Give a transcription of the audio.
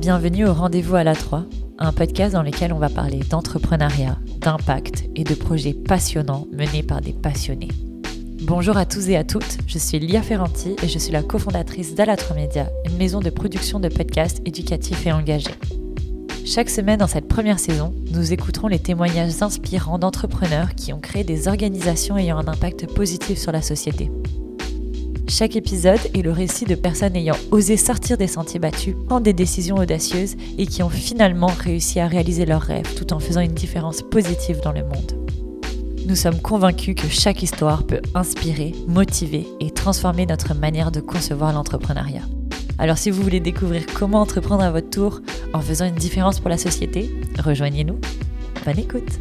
Bienvenue au Rendez-vous à la 3, un podcast dans lequel on va parler d'entrepreneuriat, d'impact et de projets passionnants menés par des passionnés. Bonjour à tous et à toutes, je suis Lia Ferranti et je suis la cofondatrice d'Ala3 Media, une maison de production de podcasts éducatifs et engagés. Chaque semaine dans cette première saison, nous écouterons les témoignages inspirants d'entrepreneurs qui ont créé des organisations ayant un impact positif sur la société. Chaque épisode est le récit de personnes ayant osé sortir des sentiers battus, prendre des décisions audacieuses et qui ont finalement réussi à réaliser leurs rêves tout en faisant une différence positive dans le monde. Nous sommes convaincus que chaque histoire peut inspirer, motiver et transformer notre manière de concevoir l'entrepreneuriat. Alors si vous voulez découvrir comment entreprendre à votre tour en faisant une différence pour la société, rejoignez-nous. Bonne écoute